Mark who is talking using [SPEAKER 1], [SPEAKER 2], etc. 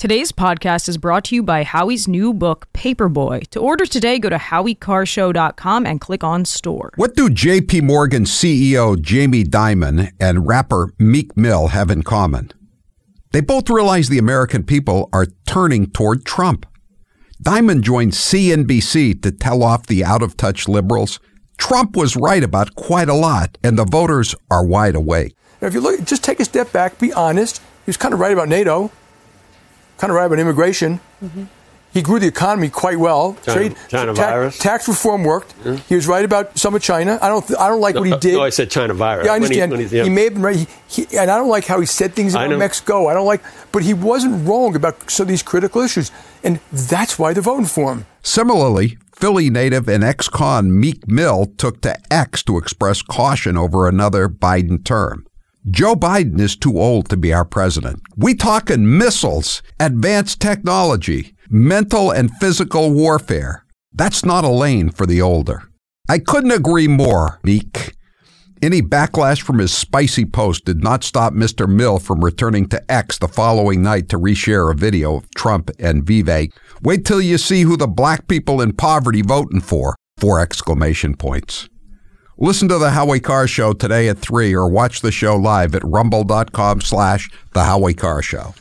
[SPEAKER 1] Today's podcast is brought to you by Howie's new book, Paperboy. To order today, go to howiecarrshow.com and click on store.
[SPEAKER 2] What do JP Morgan CEO Jamie Dimon and rapper Meek Mill have in common? They both realize the American people are turning toward Trump. Dimon joined CNBC to tell off the out of touch liberals. Trump was right about quite a lot, and the voters are wide awake.
[SPEAKER 3] Now, if you look, just take a step back, be honest. He was kind of right about NATO kind of right about immigration. Mm-hmm. He grew the economy quite well.
[SPEAKER 4] China, Trade, China ta- virus.
[SPEAKER 3] Tax reform worked. Yeah. He was right about some of China. I don't. Th- I don't like
[SPEAKER 4] no,
[SPEAKER 3] what he did.
[SPEAKER 4] No, I said China virus.
[SPEAKER 3] Yeah, I understand. When he, when yeah. he, may have been right. He, he, and I don't like how he said things about Mexico. I don't like. But he wasn't wrong about some of these critical issues, and that's why they're voting for him.
[SPEAKER 2] Similarly, Philly native and ex-con Meek Mill took to X to express caution over another Biden term. Joe Biden is too old to be our president. We talking missiles, advanced technology, mental and physical warfare. That's not a lane for the older. I couldn't agree more, Meek. Any backlash from his spicy post did not stop Mr. Mill from returning to X the following night to reshare a video of Trump and Vivek. Wait till you see who the black people in poverty voting for. Four exclamation points. Listen to the Howie Carr Show today at 3 or watch the show live at rumble.com slash the Howie Carr Show.